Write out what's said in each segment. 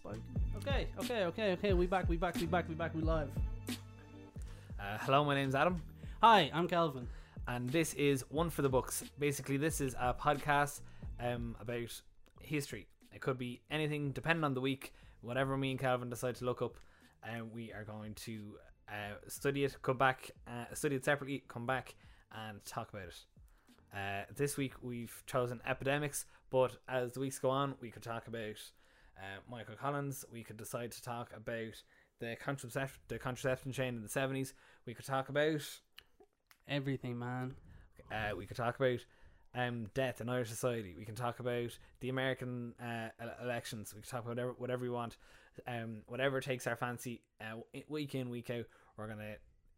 spike. Okay, okay, okay, okay. We back, we back, we back, we back, we live. Uh, hello, my name's Adam, Hi, I'm Calvin. and this is One for the Books. Basically, this is a podcast um, about history. It could be anything, depending on the week. Whatever me and Calvin decide to look up, uh, we are going to uh, study it, come back, uh, study it separately, come back, and talk about it. Uh, this week we've chosen epidemics, but as the weeks go on, we could talk about uh, Michael Collins. We could decide to talk about the contraception, the contraception chain in the seventies. We could talk about Everything, man. uh, we could talk about um, death in Irish society. We can talk about the American uh, elections. We can talk about whatever whatever we want. Um, whatever takes our fancy. Uh, week in week out, we're gonna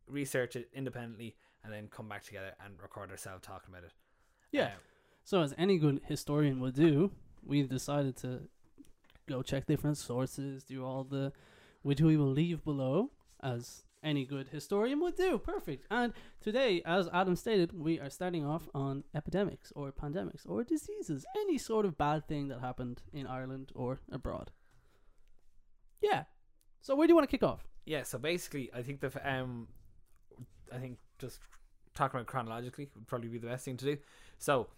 research it independently and then come back together and record ourselves talking about it. Yeah. Uh, So, as any good historian would do, we've decided to go check different sources, do all the, which we will leave below, as any good historian would do. Perfect. And today, as Adam stated, we are starting off on epidemics or pandemics or diseases, any sort of bad thing that happened in Ireland or abroad. Yeah. So, where do you want to kick off? yeah. So basically, I think the um, I think just talking about chronologically would probably be the best thing to do. So,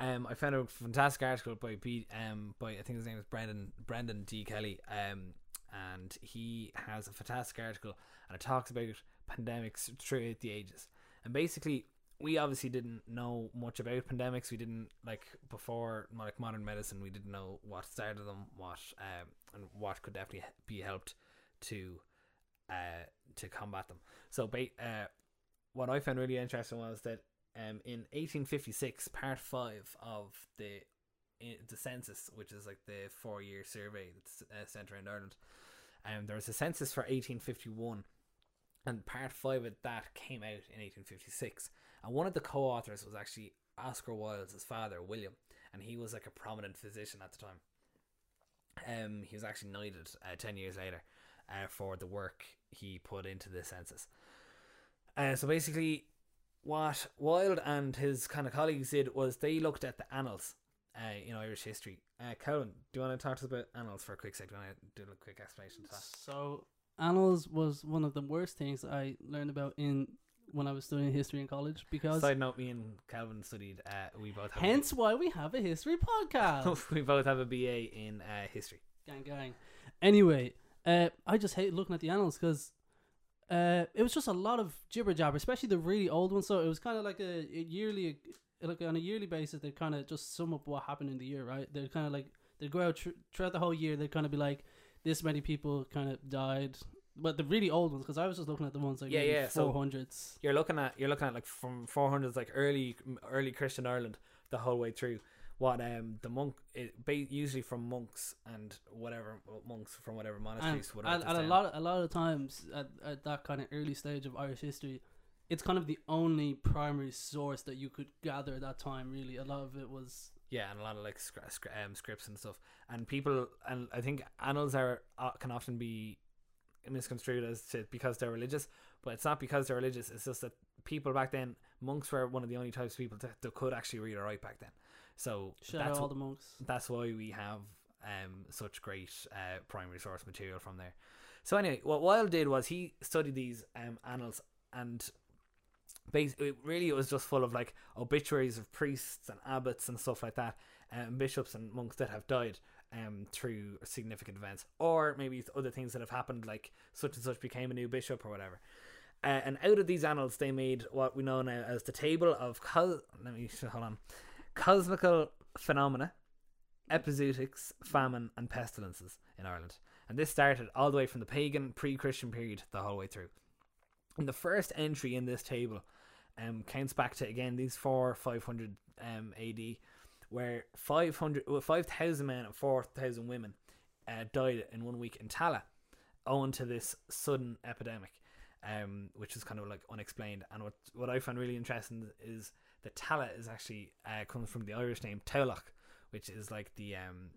um, I found a fantastic article by B, um, by I think his name is Brendan Brendan D Kelly, um, and he has a fantastic article and it talks about pandemics throughout the ages. And basically, we obviously didn't know much about pandemics. We didn't like before like modern medicine. We didn't know what started them, what um, and what could definitely be helped to uh to combat them. So, uh, what I found really interesting was that um in 1856, part five of the i- the census, which is like the four year survey that's uh, centered around Ireland, um, there was a census for 1851, and part five of that came out in 1856. And one of the co-authors was actually Oscar Wilde's father, William, and he was like a prominent physician at the time. Um, he was actually knighted uh, ten years later uh, for the work he put into the census. Uh, so basically, what Wilde and his kind of colleagues did was they looked at the annals uh, in Irish history. Uh, Colin, do you want to talk to us about annals for a quick second? Do you want to do a quick explanation to that? So, annals was one of the worst things I learned about in when I was studying history in college because Side note: Me and Calvin studied. Uh, we both have. hence why we have a history podcast. we both have a BA in uh, history. gang, gang. Anyway, uh, I just hate looking at the annals because uh, it was just a lot of jibber jabber, especially the really old ones. So it was kind of like a, a yearly, like on a yearly basis, they kind of just sum up what happened in the year, right? They're kind of like they'd go out tr- throughout the whole year. They'd kind of be like, this many people kind of died. But the really old ones, because I was just looking at the ones like Yeah, yeah, so- You're looking at you're looking at like from 400s, like early early Christian Ireland, the whole way through. What um the monk it, usually from monks and whatever monks from whatever monasteries. would and, and a lot a lot of times at, at that kind of early stage of Irish history it's kind of the only primary source that you could gather at that time really a lot of it was Yeah, and a lot of like scr- scr- um, scripts and stuff. And people, and I think annals are uh, can often be misconstrued as to because they're religious, but it's not because they're religious. It's just that people back then, monks were one of the only types of people that, that could actually read or write back then. So shout that's all the monks. that's why we have um such great uh, primary source material from there. So anyway, what Wilde did was he studied these um annals and basically really it was just full of like obituaries of priests and abbots and stuff like that and bishops and monks that have died um through significant events or maybe other things that have happened like such and such became a new bishop or whatever. Uh, and out of these annals they made what we know now as the table of cos- let me hold on cosmical phenomena epizootics, famine, and pestilences in Ireland. And this started all the way from the pagan pre Christian period the whole way through. And the first entry in this table um, counts back to, again, these four, 500 um, AD, where 500, well, 5,000 men and 4,000 women uh, died in one week in Tallaght owing to this sudden epidemic. Um, which is kind of like unexplained, and what what I found really interesting is that Tallaght is actually uh, comes from the Irish name Taulach, which is like the um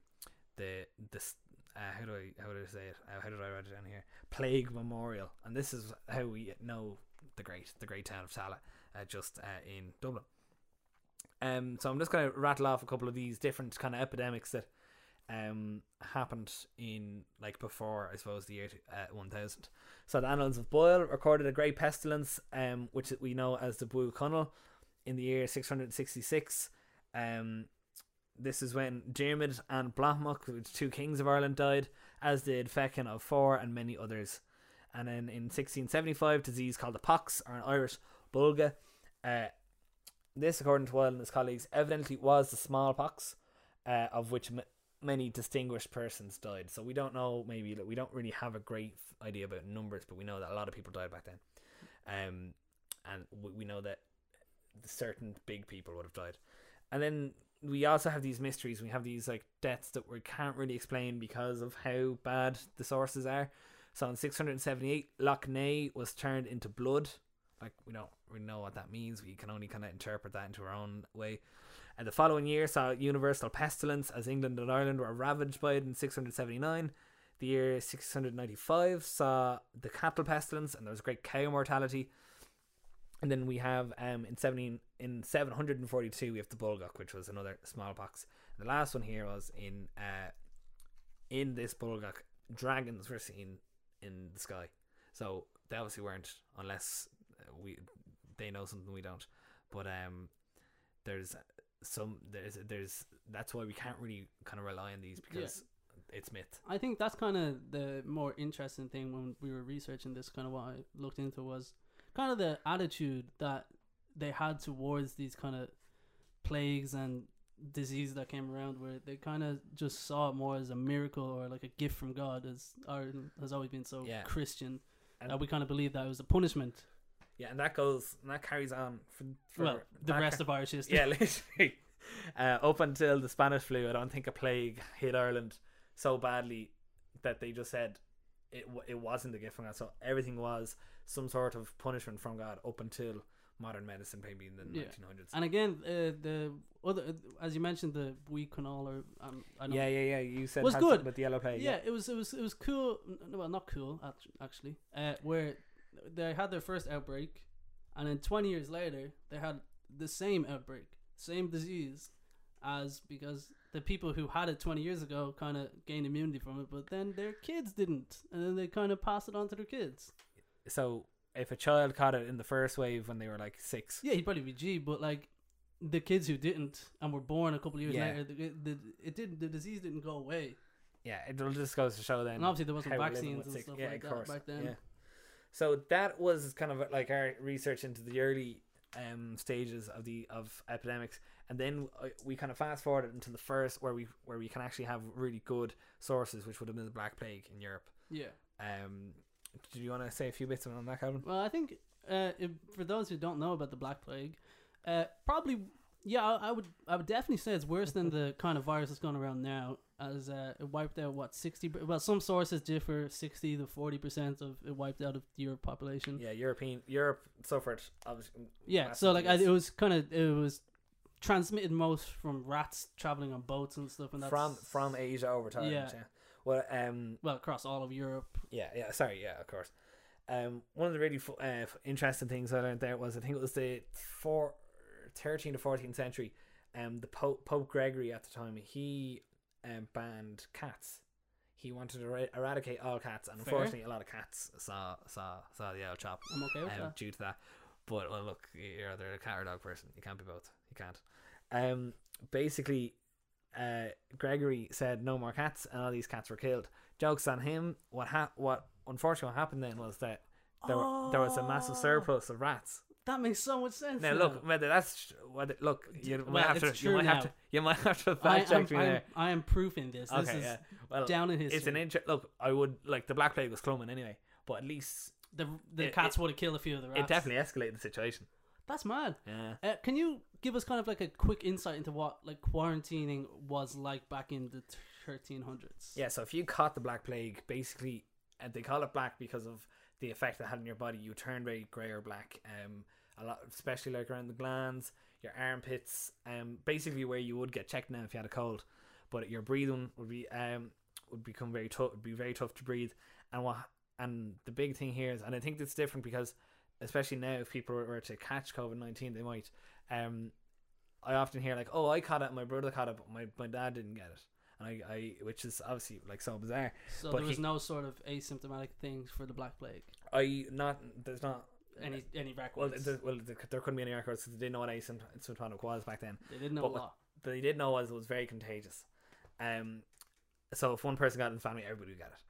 the this uh, how do I how do I say it? Uh, how did I write it down here? Plague memorial. And this is how we know the great the great town of Tallaght uh, just uh, in Dublin. Um so I'm just going to rattle off a couple of these different kind of epidemics that um happened in like before I suppose the year uh, 1000. So the Annals of Boyle recorded a great pestilence, um, which we know as the Cunnell, in the year 666. Um, this is when Diarmid and Blathmuc, the two kings of Ireland, died, as did Fechin of Fore and many others. And then in 1675, disease called the pox, or an Irish bulga. Uh, this, according to Boyle and his colleagues, evidently was the smallpox, uh, of which m- many distinguished persons died. So we don't know, maybe, like, we don't really have a great idea about numbers, but we know that a lot of people died back then. Um, and we know that certain big people would have died. And then we also have these mysteries. We have these like deaths that we can't really explain because of how bad the sources are. So in 678, Lough Neagh was turned into blood. Like we don't really know what that means. We can only kind of interpret that into our own way. And the following year saw universal pestilence as England and Ireland were ravaged by it in 679. The year 695 saw the cattle pestilence, and there was great cow mortality. And then we have um in seventeen in seven hundred and forty two we have the Bulgok, which was another smallpox. And the last one here was in uh in this Bulgok, dragons were seen in the sky. So they obviously weren't unless uh, we they know something we don't. But um there's some there's there's that's why we can't really kind of rely on these because it's myth. I think that's kind of the more interesting thing when we were researching this. Kind of what I looked into was kind of the attitude that they had towards these kind of plagues and disease that came around, where they kind of just saw it more as a miracle or like a gift from God, as Ireland has always been so Yeah. Christian. And- that we kind of believe that it was a punishment. Yeah, and that goes and that carries on for, for well, the rest ca- of Irish history. yeah, literally. Uh, up until the Spanish flu, I don't think a plague hit Ireland so badly that they just said it it wasn't a gift from God. So everything was some sort of punishment from God up until modern medicine, maybe in the Yeah. 1900s. And again, uh, the other, as you mentioned, the Cunnell or um, I know yeah, yeah, yeah. You said Was good. with the yellow plague. yeah, it was it was it was cool. Well, not cool actually. Uh, where they had their first outbreak, and then twenty years later they had the same outbreak, same disease, as because the people who had it twenty years ago kind of gained immunity from it, but then their kids didn't, and then they kind of passed it on to their kids. So if a child caught it in the first wave when they were like six, Yeah, he'd probably be G, but like. The kids who didn't and were born a couple of years Yeah. later, the, the, it didn't. The disease didn't go away, yeah, it just goes to show then. and obviously there wasn't how we're living vaccines and stuff yeah, like that back then. Yeah. So that was kind of like our research into the early um, stages of the of epidemics, and then uh, we kind of fast forwarded into the first where we where we can actually have really good sources, which would have been the Black Plague in Europe. Yeah. Um, do you want to say a few bits on that, Calvin? Well, I think uh, if, for those who don't know about the Black Plague, uh, probably yeah, I, I would I would definitely say it's worse than the kind of virus that's going around now. As uh, it wiped out what sixty? Well, some sources differ. Sixty to forty percent of it wiped out of the Europe population. Yeah, European Europe suffered obviously. Yeah, so like I, it was kind of it was transmitted most from rats traveling on boats and stuff, and that's from from Asia over time. Yeah. Yeah. Well, um, well across all of Europe. Yeah, yeah. Sorry, yeah, of course. Um, one of the really uh, interesting things I learned there was I think it was the four, 13 to fourteenth century. Um, the Pope Pope Gregory at the time he um banned cats. He wanted to er- eradicate all cats, and Fair. unfortunately, a lot of cats saw saw saw the old chop I'm okay with um, that. due to that. But well, look, you're either a cat or dog person. You can't be both. You can't. Um, basically, uh, Gregory said no more cats, and all these cats were killed. Jokes on him. What ha- What unfortunately happened then was that there were, there was a massive Oh. surplus of rats. That makes so much sense. Now look, whether that's whether look, you Well, might have to you might have now. to you might have to I fact am, check me there. I am proofing this. This Okay, is yeah. Well, down in history. it's an inter- look. I would like the Black Plague was clumming anyway, but at least the the it- cats would have killed a few of the rats. it definitely escalated the situation. That's mad. Yeah. Uh, can you give us kind of like a quick insight into what like quarantining was like back in the thirteen hundreds? Yeah, so if you caught the Black Plague, basically, and they call it black because of the effect it had on your body, you turn very grey or black. Um, a lot, especially like around the glands, your armpits, um, basically where you would get checked now if you had a cold, but your breathing would be um would become very tough. Would be very tough to breathe, and what and the big thing here is, and I think it's different because, especially now, if people were to catch COVID nineteen, they might. Um, I often hear like, "Oh, I caught it, my brother caught it, but my my dad didn't get it." and I, I which is obviously like so bizarre. So But there was he- no sort of asymptomatic things for the Black Plague. I not there's not Any any well records? there, well there, there couldn't be any records because they didn't know what asymptomatic was back then. they didn't know but a what- lot. But they did know was it was very contagious. Um, so if one person got it in the family, everybody would get it.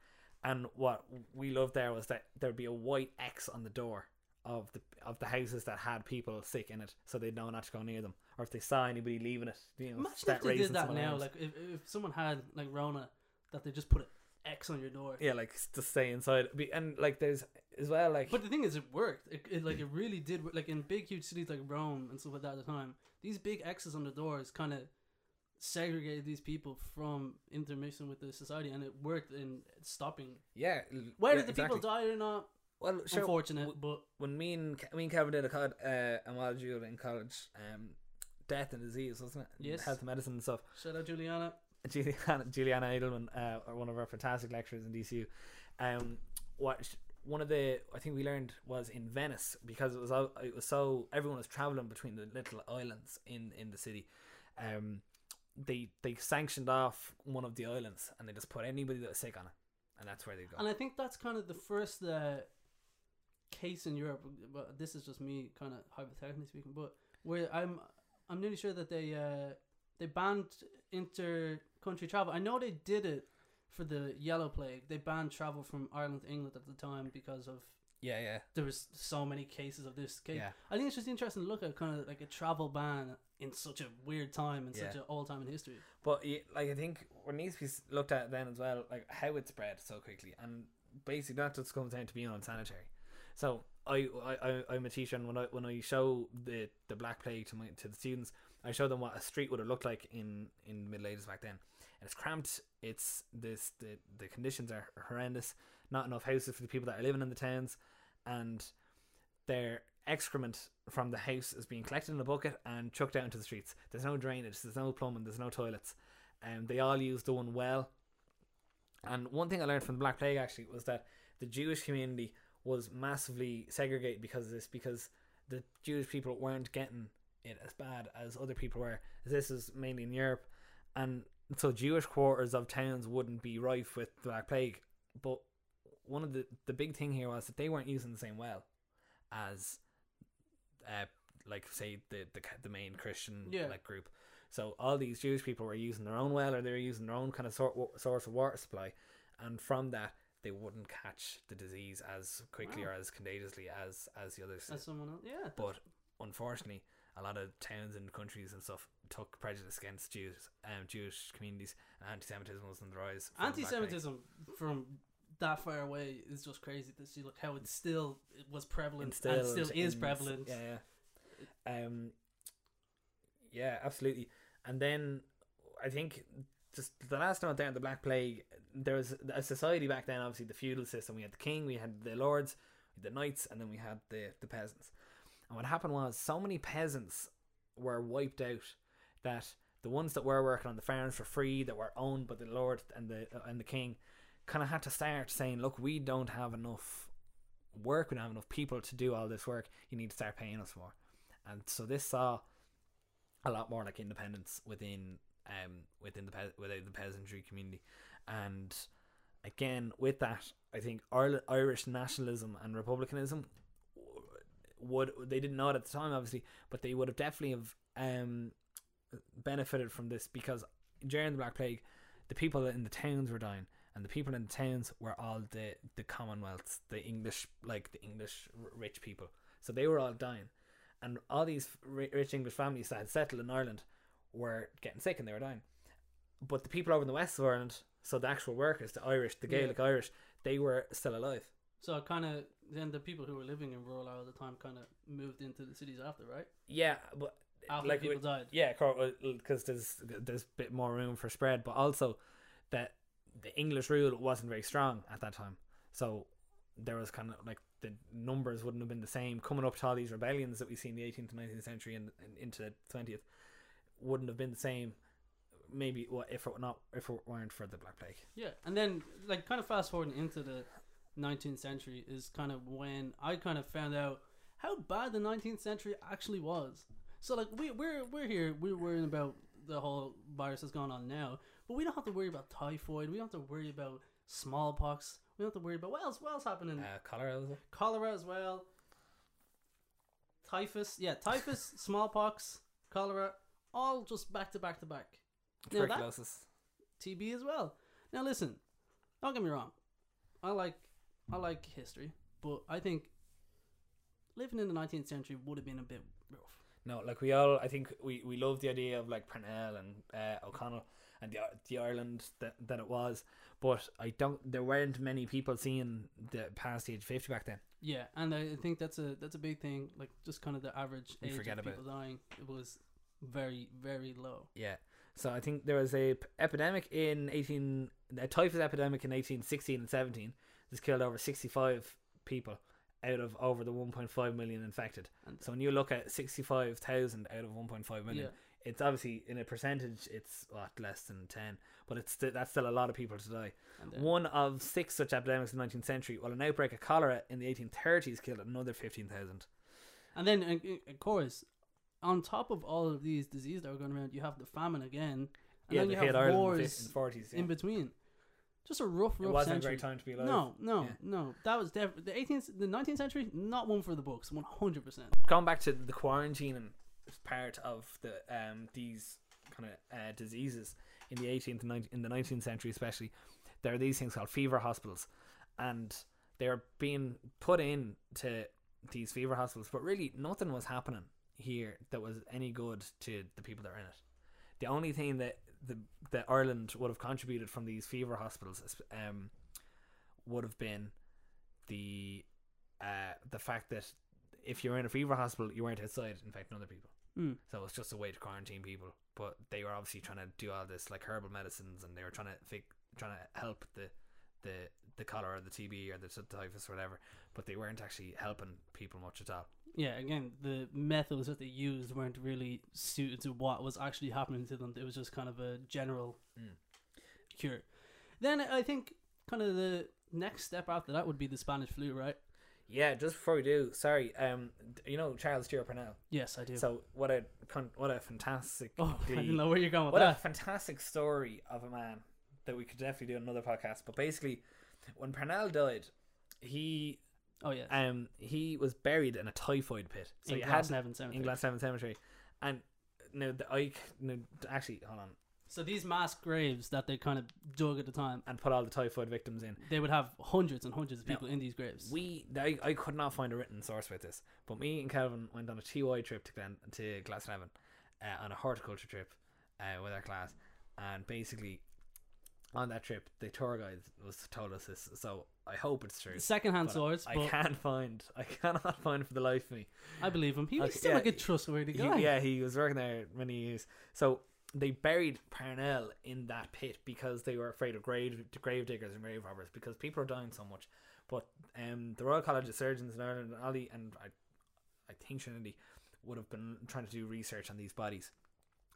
And what we loved there was that there'd be a white X on the door of the of the houses that had people sick in it, so they'd know not to go near them. Or if they saw anybody leaving it, you know, Imagine if they did that now. Like if, if someone had like Rona, that they just put an X on your door. yeah, like to stay inside. And like there's as well like But the thing is, it worked. It, it like it really did. work. Like in big, huge cities like Rome and stuff like that at the time, these big X's on the doors kind of segregated these people from intermixing with the society, and it worked in stopping. yeah. Whether yeah, the exactly. people died or not, well, sure, unfortunate. w- but when me and Ke- me and Kevin did a, cod, uh, a module in college, um, death and disease, wasn't it? Yes. health and medicine and stuff. shout out Juliana. Juliana, Juliana Adelman, uh, one of our fantastic lecturers in DCU. Um, what sh- one of the I think we learned was in Venice because it was all, it was so everyone was traveling between the little islands in in the city. Um, they they sanctioned off one of the islands and they just put anybody that was sick on it, and that's where they go. And I think that's kind of the first uh, case in Europe. But this is just me, kind of hypothetically speaking. But where I'm, I'm nearly sure that they uh, they banned inter-country travel. I know they did it for the yellow plague. They banned travel from Ireland to England at the time because of yeah, yeah, there was so many cases of this case. yeah. I think it's just interesting to look at kind of like a travel ban in such a weird time in such an old time in history. But like I think what needs to be looked at then as well, like how it spread so quickly, and basically that just comes down to being unsanitary. So I, I, I'm a teacher, and when I when I show the the Black Plague to my to the students, I show them what a street would have looked like in in the Middle Ages back then, and it's cramped. It's this the the conditions are horrendous. Not enough houses for the people that are living in the towns, and their excrement from the house is being collected in a bucket and chucked out into the streets. There's no drainage, there's no plumbing, there's no toilets. And they all use the one well. And one thing I learned from the Black Plague actually was that the Jewish community was massively segregated because of this, because the Jewish people weren't getting it as bad as other people were. This is mainly in Europe. And so Jewish quarters of towns wouldn't be rife with the Black Plague. But one of the, the big thing here was that they weren't using the same well as uh, like say the, the the main Christian Yeah. like group. So all these Jewish people were using their own well, or they were using their own kind of sort source of water supply, and from that they wouldn't catch the disease as quickly Wow. or as contagiously as as the others. As someone else, yeah. But unfortunately, a lot of towns and countries and stuff took prejudice against Jews, um, Jewish communities, and anti-Semitism was on the rise. from the Black Plague. anti-Semitism from that far away is just crazy to see. Look how it still it was prevalent and still is in- prevalent. Yeah, yeah. Um, yeah, absolutely. And then I think just the last there in the Black Plague, there was a society back then. Obviously, the feudal system. We had the king, we had the lords, the knights, and then we had the the peasants. And what happened was, so many peasants were wiped out that the ones that were working on the farms for free, that were owned by the lord and the and the king, kind of had to start saying, "Look, we don't have enough work. We don't have enough people to do all this work. You need to start paying us more." And so this saw a lot more like independence within um within the pe- within the peasantry community, and again with that, I think Irish nationalism and republicanism would they didn't know it at the time, obviously, but they would have definitely have um benefited from this because during the Black Plague, the people in the towns were dying, and the people in the towns were all the the Commonwealths, the English like the English rich people. So they were all dying, and all these ri- rich English families that had settled in Ireland were getting sick and they were dying. But the people over in the west of Ireland, so the actual workers, the Irish, the Yeah. Gaelic Irish, they were still alive. So kind of then the people who were living in rural Ireland at the time kind of moved into the cities after, right? Yeah, but After like people with- died. Yeah, because there's there's a bit more room for spread, but also that the English rule wasn't very strong at that time, so there was kind of like the numbers wouldn't have been the same. Coming up to all these rebellions that we see in the 18th to 19th century and, and into the 20th, wouldn't have been the same. Maybe what if it not if it weren't for the Black Plague. Yeah, and then like kind of fast forwarding into the 19th century is kind of when I kind of found out how bad the 19th century actually was. So like we we're we're here we're worrying about the whole virus that's going on now, but But we don't have to worry about typhoid. We don't have to worry about smallpox. We don't have to worry about what else. What else happening? Uh, cholera, cholera as well. Typhus, yeah, typhus, smallpox, cholera, all just back to back to back. Now that- Tuberculosis. TB as well. Now listen, don't get me wrong. I like I like history, but I think living in the 19th century would have been a bit rough. No, like we all, I think we, we love the idea of like Parnell and uh, O'Connell and the the Ireland that, that it was, but I don't. There weren't many people seeing the past age fifty back then. Yeah, and I think that's a that's a big thing. Like just kind of the average We age of people dying it was very very low. Yeah. So I think there was a p- epidemic in eighteen, a typhus epidemic in eighteen sixteen and seventeen. This killed over sixty five people out of over the one point five million infected. And So when you look at sixty five thousand out of one point five million, yeah, it's obviously in a percentage it's what less than 10 but it's sti- that's still a lot of people to die one of six such epidemics in the 19th century while an outbreak of cholera in the 1830s killed another 15,000 and then and, and of course, on top of all of these diseases that are going around, you have the famine again, and yeah then you hit have Ireland in wars 50s yeah. in between. Just a rough, it rough wasn't a century. great time to be alive No, no, Yeah. no. That was def- the 18th, the 19th century. Not one for the books. One hundred percent. going back to the quarantining part of the um these kind of uh, diseases in the 18th and 19th, in the 19th century especially there are these things called fever hospitals and they're being put in to these fever hospitals but really nothing was happening here that was any good to the people that are in it the only thing that the that Ireland would have contributed from these fever hospitals um would have been the uh the fact that if you're in a fever hospital, you weren't outside infecting other people. Mm. So it's just a way to quarantine people. But they were obviously trying to do all this like herbal medicines, and they were trying to fig- trying to help the the the cholera, the TB, or the typhus, or whatever. But they weren't actually helping people much at all. Yeah, again, the methods that they used weren't really suited to what was actually happening to them. It was just kind of a general Mm. cure. Then I think kind of the next step after that would be the Spanish flu, right? Yeah, just before we do, sorry, um, you know Charles Stewart Parnell. Yes, I do. So what a con- what a fantastic oh, I didn't know where you're going with What a fantastic story of a man that we could definitely do another podcast. But basically, when Parnell died, he Oh yeah, um he was buried in a typhoid pit. So in Glasnevin had Cemetery. in Glasnevin Cemetery, and no, the I no, actually hold on So these mass graves that they kind of dug at the time, and put all the typhoid victims in. they would have hundreds and hundreds of people in these graves. We I, I could not find a written source about this, but me and Kelvin went on a TY trip to Glen, to Glasnevin uh, on a horticulture trip uh, with our class, and basically on that trip the tour guide was told us this. So I hope it's true. Secondhand but source, I but can't find. I cannot find for the life of me. I believe him. He was still yeah, like a trustworthy He- guy. yeah, he was working there many years. So they buried Parnell in that pit because they were afraid of grave grave diggers and grave robbers because people are dying so much. But um, the Royal College of Surgeons in Ireland and Ali and I, I think Trinity would have been trying to do research on these bodies.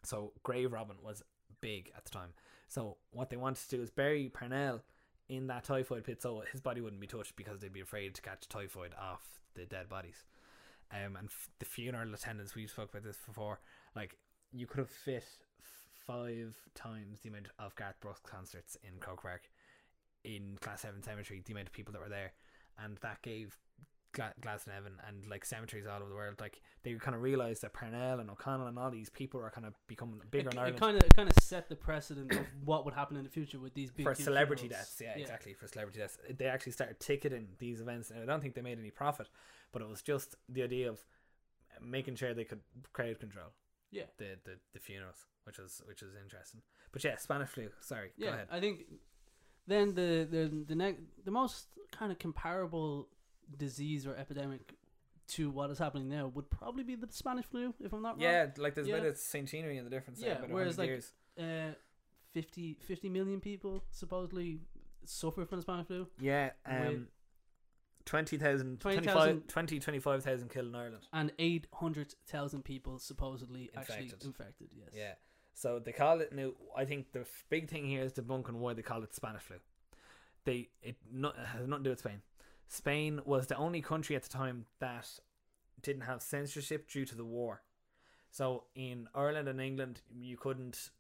So grave robbing was big at the time. So what they wanted to do is bury Parnell in that typhoid pit so his body wouldn't be touched because they'd be afraid to catch typhoid off the dead bodies. Um, and f- the funeral attendants, we've spoke about this before. Like you could have fit five times the amount of Garth Brooks concerts in Croke Park in Glasnevin Cemetery. The amount of people that were there, and that gave Gla- Glasnevin and like cemeteries all over the world. Like they kind of realized that Parnell and O'Connell and all these people are kind of becoming bigger it, it kind of kind of set the precedent of what would happen in the future with these big for celebrity funerals. deaths. Yeah, exactly. For celebrity deaths, they actually started ticketing these events, and I don't think they made any profit, but it was just the idea of making sure they could crowd control Yeah, the the, the funerals, which is which is interesting. But yeah, Spanish flu. Sorry, go yeah. ahead. I think then the the the next the most kind of comparable disease or epidemic to what is happening now would probably be the Spanish flu, if I'm not wrong. Yeah, like there's Yeah. a bit of centenary in the difference. Yeah, Yeah, about whereas, like, years. Uh, 50, 50 million people supposedly suffer from the Spanish flu, Yeah, um, with- 20,000, 20,000 25 20, 25,000 killed in Ireland. and eight hundred thousand people supposedly actually Infected. infected. Yes. Yeah. So they call it now. I think the f- big thing here is debunking why they call it Spanish flu. They it not, has nothing to do with Spain. Spain was the only country at the time that didn't have censorship due to the war. So in Ireland and England, you couldn't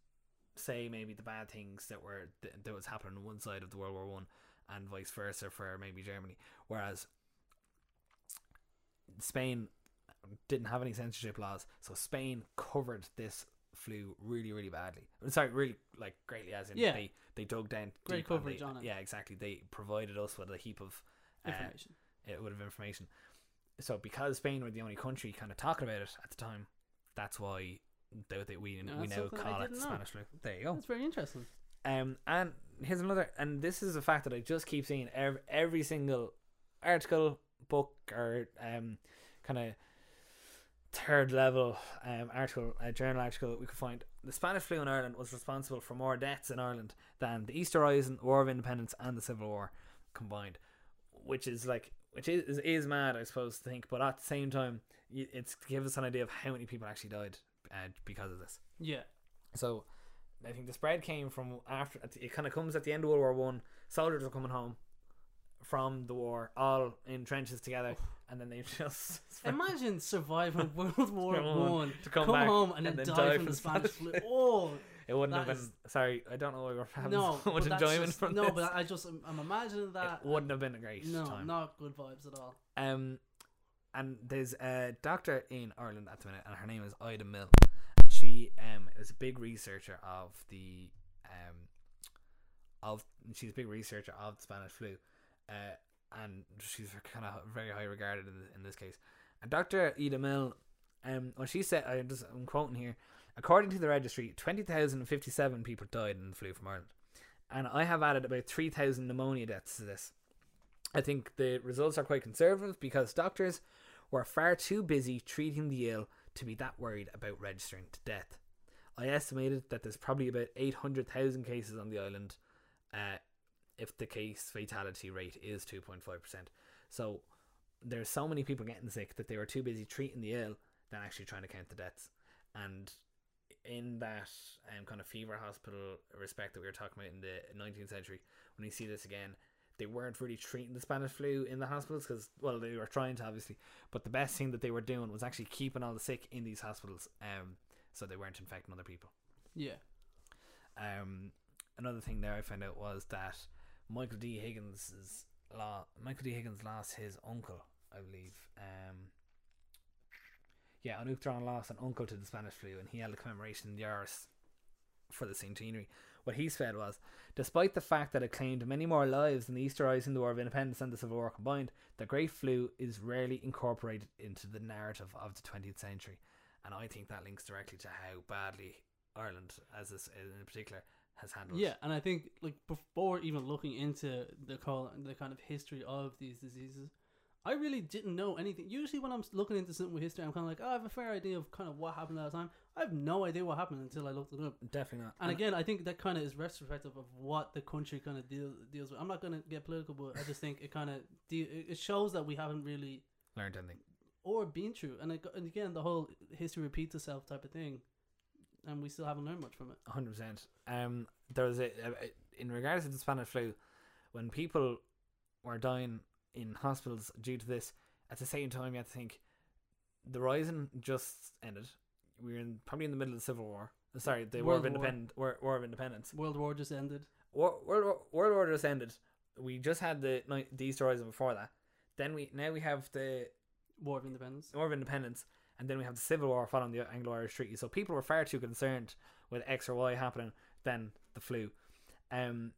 say maybe the bad things that were that was happening on one side of the World War One, and vice versa for maybe Germany. Whereas Spain didn't have any censorship laws, so Spain covered this flu really, really badly. Sorry, really like greatly, as in Yeah. they they dug down Great coverage they- on it. Yeah, exactly. They provided us with a heap of uh, Information. a bit of information. So because Spain were the only country kind of talking about it at the time, that's why they, they, we Yeah, we now call it. Spanish flu. There you go. That's very interesting. Um, and here's another, and this is a fact that I just keep seeing every, every single article, book, or um, kind of third level um article, uh, journal article that we could find. The Spanish flu in Ireland was responsible for more deaths in Ireland than the Easter Rising, War of Independence, and the Civil War combined, which is like. Which is, is mad, I suppose, to think, but at the same time, it's give us an idea of how many people actually died uh, because of this. Yeah. So I think the spread came from after it kind of comes at the end of World War One. Soldiers were coming home from the war, all in trenches together, and then they just Imagine surviving World War One, to come come, home, and, and then, die from from the Spanish flu. Oh, it wouldn't have that been. is- Sorry, I don't know why we're having no, so much enjoyment just, from no, this. but I just I'm, I'm imagining that. it wouldn't have been a great no, time. not good vibes at all. Um, and there's a doctor in Ireland at the minute, and her name is Ida Milne, and she um is a big researcher of the um of she's a big researcher of the Spanish flu, uh, and she's kind of very high regarded in, in this case. And Doctor Ida Milne, um, when she said, I just I'm quoting here. According to the registry, twenty thousand and fifty seven people died in the flu from Ireland, and I have added about three thousand pneumonia deaths to this. I think the results are quite conservative because doctors were far too busy treating the ill to be that worried about registering to death. I estimated that there's probably about 800,000 cases on the island uh, if the case fatality rate is 2.5%. So there's so many people getting sick that they were too busy treating the ill than actually trying to count the deaths. And in that um, kind of fever hospital respect that we were talking about in the 19th century, when you see this again, they weren't really treating the Spanish flu in the hospitals because, well, they were trying to obviously, but the best thing that they were doing was actually keeping all the sick in these hospitals, um, so they weren't infecting other people. Yeah. Um, another thing there I found out was that Michael D. Higgins' law, Michael D. Higgins lost his uncle, I believe. Um, yeah, Anouk lost an uncle to the Spanish flu, and he held a commemoration in the Irish for the centenary. What he said was, despite the fact that it claimed many more lives than the Easter Rising, the War of Independence, and the Civil War combined, the Great Flu is rarely incorporated into the narrative of the 20th century. And I think that links directly to how badly Ireland, as this uh, in particular, has handled. Yeah, and I think like before even looking into the call the kind of history of these diseases, I really didn't know anything. Usually, when I'm looking into something with history, I'm kind of like, oh, I have a fair idea of kind of what happened at the time. I have no idea what happened until I looked it up. definitely not. And again, I think that kind of is retrospective of what the country kind of deal, deals with. I'm not going to get political, but I just think it kind of de- it shows that we haven't really learned anything. or been through. And, it, and again, the whole history repeats itself type of thing, and we still haven't learned much from it. hundred percent. Um, there was a, a in regards to the Spanish flu, when people were dying in hospitals due to this, at the same time you have to think the rising just ended. We were in probably in the middle of the Civil War. Uh, Sorry, the War of World War. Independence. War, War of Independence. World War just ended. War, World War, World War just ended. We just had the the Easter Rising before that. Then we now we have the War of Independence. War of Independence, and then we have the Civil War following the Anglo-Irish Treaty. So people were far too concerned with X or Y happening than the flu. Um,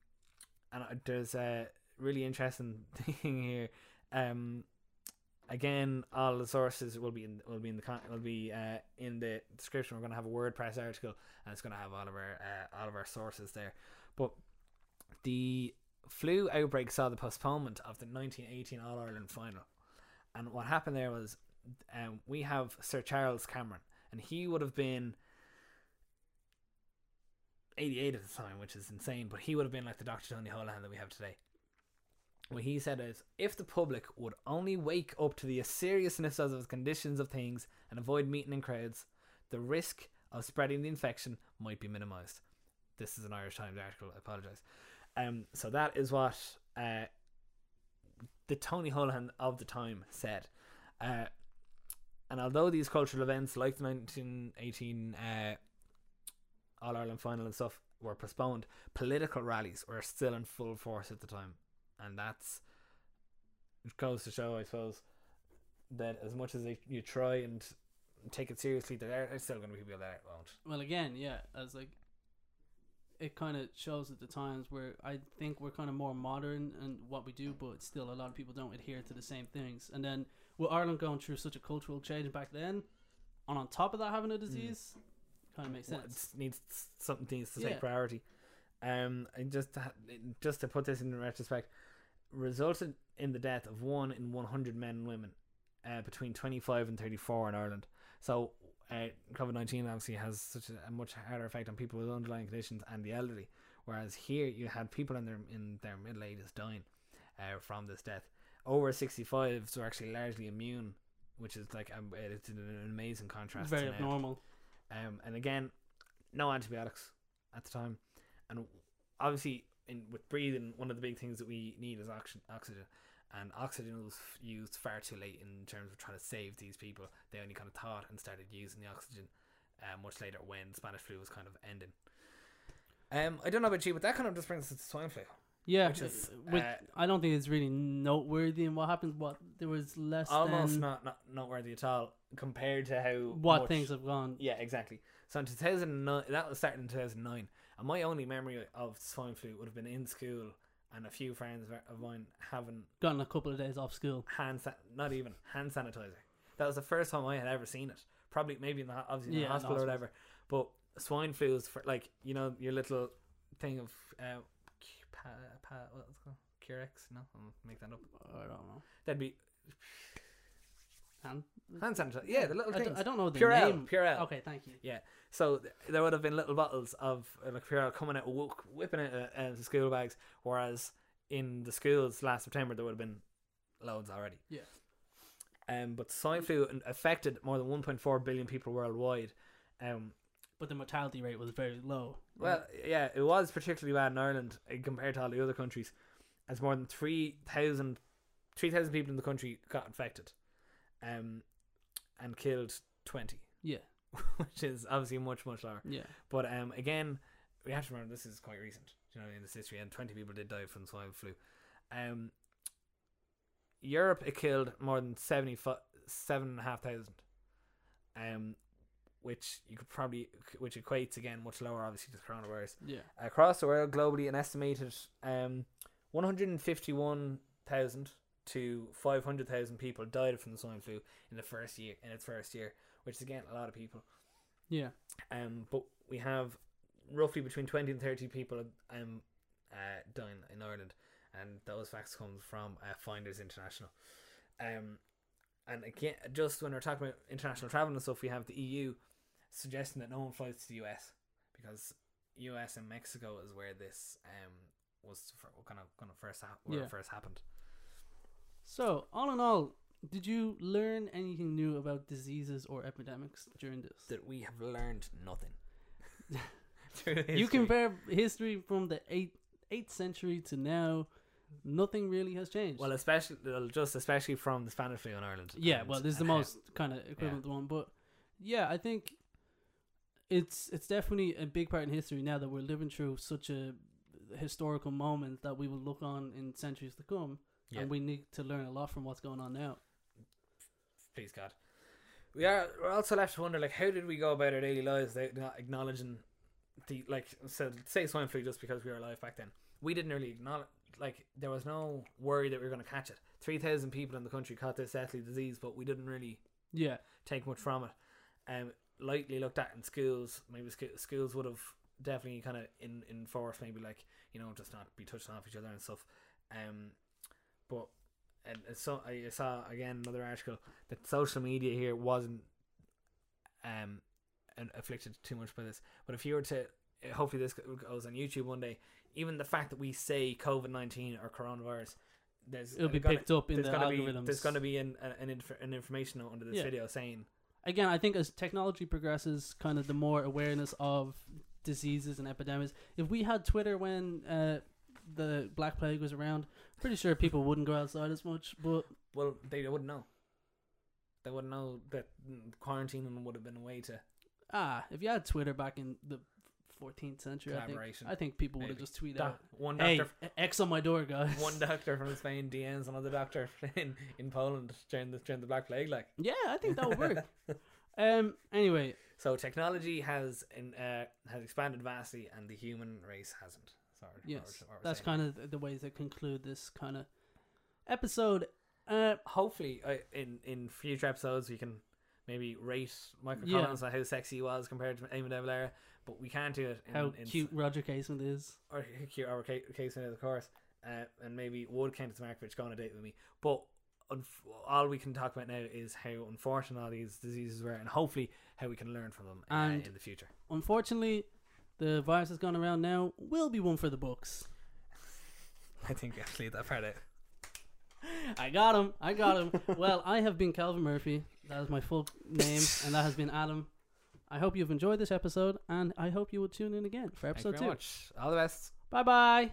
and there's a really interesting thing here. Um, again, all the sources will be in will be in the con- will be uh, in the description. We're going to have a WordPress article, and it's going to have all of our uh, all of our sources there. But the flu outbreak saw the postponement of the 1918 All Ireland final. And what happened there was um, we have Sir Charles Cameron, and he would have been 88 at the time, which is insane, but he would have been like the Dr. Tony Holohan that we have today. What he said is if the public would only wake up to the seriousness of the conditions of things and avoid meeting in crowds, the risk of spreading the infection might be minimized. This is an Irish Times article, I apologize. Um, so that is what uh, the Tony Holohan of the time said. Uh, and although these cultural events like the 1918 uh, All Ireland final and stuff were postponed. Political rallies were still in full force at the time, and that's it goes to show, I suppose, that as much as they, you try and take it seriously, there are still going to be people that won't. Well, again, yeah, as like it kind of shows at the times where I think we're kind of more modern in what we do, but still a lot of people don't adhere to the same things. And then with Ireland going through such a cultural change back then, and on top of that having a disease, kind of makes Well, sense. it needs something needs to Yeah. take priority. Um, and just to, ha- just to put this in retrospect, resulted in the death of one in one hundred men and women, uh, between twenty five and thirty four in Ireland. So, uh, COVID nineteen obviously has such a, a much harder effect on people with underlying conditions and the elderly. Whereas here you had people in their in their middle ages dying, uh, from this death. Over sixty fives were actually largely immune, which is like um, it's an amazing contrast. Very abnormal. Um, and again, no antibiotics at the time, and obviously, in with breathing, one of the big things that we need is oxygen. Oxygen, and oxygen was used far too late in terms of trying to save these people. They only kind of thought and started using the oxygen uh, much later when Spanish flu was kind of ending. Um, I don't know about you, but that kind of just brings us to swine flu. Yeah, Which is, uh, with, uh, I don't think it's really noteworthy in what happened. What there was less Almost than not, not noteworthy at all compared to how what much- things have gone. Yeah, exactly. So in 2009, that was starting in 2009, and my only memory of swine flu would have been in school and a few friends of mine having Gotten a couple of days off school. hand san- not even hand sanitizer. That was the first time I had ever seen it. Probably maybe in the obviously in Yeah, the in the hospital or whatever. But swine flu is for like you know your little thing of uh, pa, pa, what's it called? Curex? No, I'll make that up. I don't know. That'd be And hand sanitizer. Yeah, the little I, things. don't, I don't know the Purell, name. Purell. Okay, thank you. Yeah. So th- there would have been little bottles of uh, like Purell coming out, wh- whipping it uh, uh, the school bags. Whereas in the schools last September, there would have been loads already. Yeah. Um, but swine flu affected more than 1.4 billion people worldwide. Um, But the mortality rate was very low. well, yeah, it was particularly bad in Ireland uh, compared to all the other countries, as more than 3,000 3,000 people in the country got infected, um, and killed 20. Yeah. Which is obviously much, much lower. Yeah. But um, again, we have to remember this is quite recent, you know, in this history, and 20 people did die from swine flu. Um, Europe, it killed more than 7,500, um, which you could probably, which equates again much lower, obviously, to the coronavirus. Yeah. Across the world, globally, an estimated um, 151,000 to five hundred thousand people died from the swine flu in the first year in its first year, which is again a lot of people. Yeah. Um, but we have roughly between twenty and thirty people um uh dying in Ireland, and those facts come from uh, Finders International. Um, and again, just when we're talking about international travel and stuff, we have the EU suggesting that no one flies to the US because US and Mexico is where this um was kind of kind of first hap- where Yeah. it first happened. So, all in all, did you learn anything new about diseases or epidemics during this? That we have learned nothing. You compare history from the eighth eighth century to now. Nothing really has changed. Well, especially just especially from the Spanish flu in Ireland. yeah, well, this is the most kind of equivalent one, but yeah, I think it's it's definitely a big part in history now that we're living through such a historical moment that we will look on in centuries to come, Yeah. and we need to learn a lot from what's going on now. please God. We are we're also left to wonder like how did we go about our daily lives without not acknowledging the like so say swine flu just because we were alive back then. We didn't really acknowledge like there was no worry that we were going to catch it. Three thousand people in the country caught this deadly disease, but we didn't really Yeah, take much from it. Um, lightly looked at in schools. Maybe sc- schools would have definitely kind of in enforced maybe like you know just not be touching off each other and stuff. Um, but and so I saw again another article that social media here wasn't um afflicted too much by this. But if you were to uh, hopefully this goes on YouTube one day, even the fact that we say COVID nineteen or coronavirus. There's it'll be gonna- picked up in the there's gonna be algorithms. there's gonna be an an, inf- an information under this Yeah. video saying again, I think as technology progresses, kind of the more awareness of diseases and epidemics. If we had Twitter when uh, the Black Plague was around, pretty sure people wouldn't go outside as much. But Well, they wouldn't know. They wouldn't know that quarantining would have been a way to. ah, if you had Twitter back in the 14th century. I think. I think people would have just tweeted out, one "Hey, doctor, X on my door, guys." one doctor from Spain DMs another doctor in, in Poland during the during the Black Plague. Like yeah, I think that would work. um. Anyway, so, technology has in, uh, has expanded vastly, and the human race hasn't. Sorry, yes, what we're that's kind of the ways to conclude this kind of episode. Uh, hopefully uh, in in future episodes we can maybe rate Michael Yeah. Collins on how sexy he was compared to Eamon De Valera, but we can't do it. In, how in, cute Roger Casement is. or cute or Casement Casey of course, uh, and maybe would Countess Markievicz go on a date with me. But unf- all we can talk about now is how unfortunate all these diseases were, and hopefully how we can learn from them uh, And- in the future. Unfortunately, the virus has gone around now. Will be one for the books. I think I'll leave that part out. I got him. I got him. well, I have been Calvin Murphy. That is my full name, and that has been Adam. I hope you've enjoyed this episode, and I hope you will tune in again for Thank you episode very two. much. All the best. Bye bye.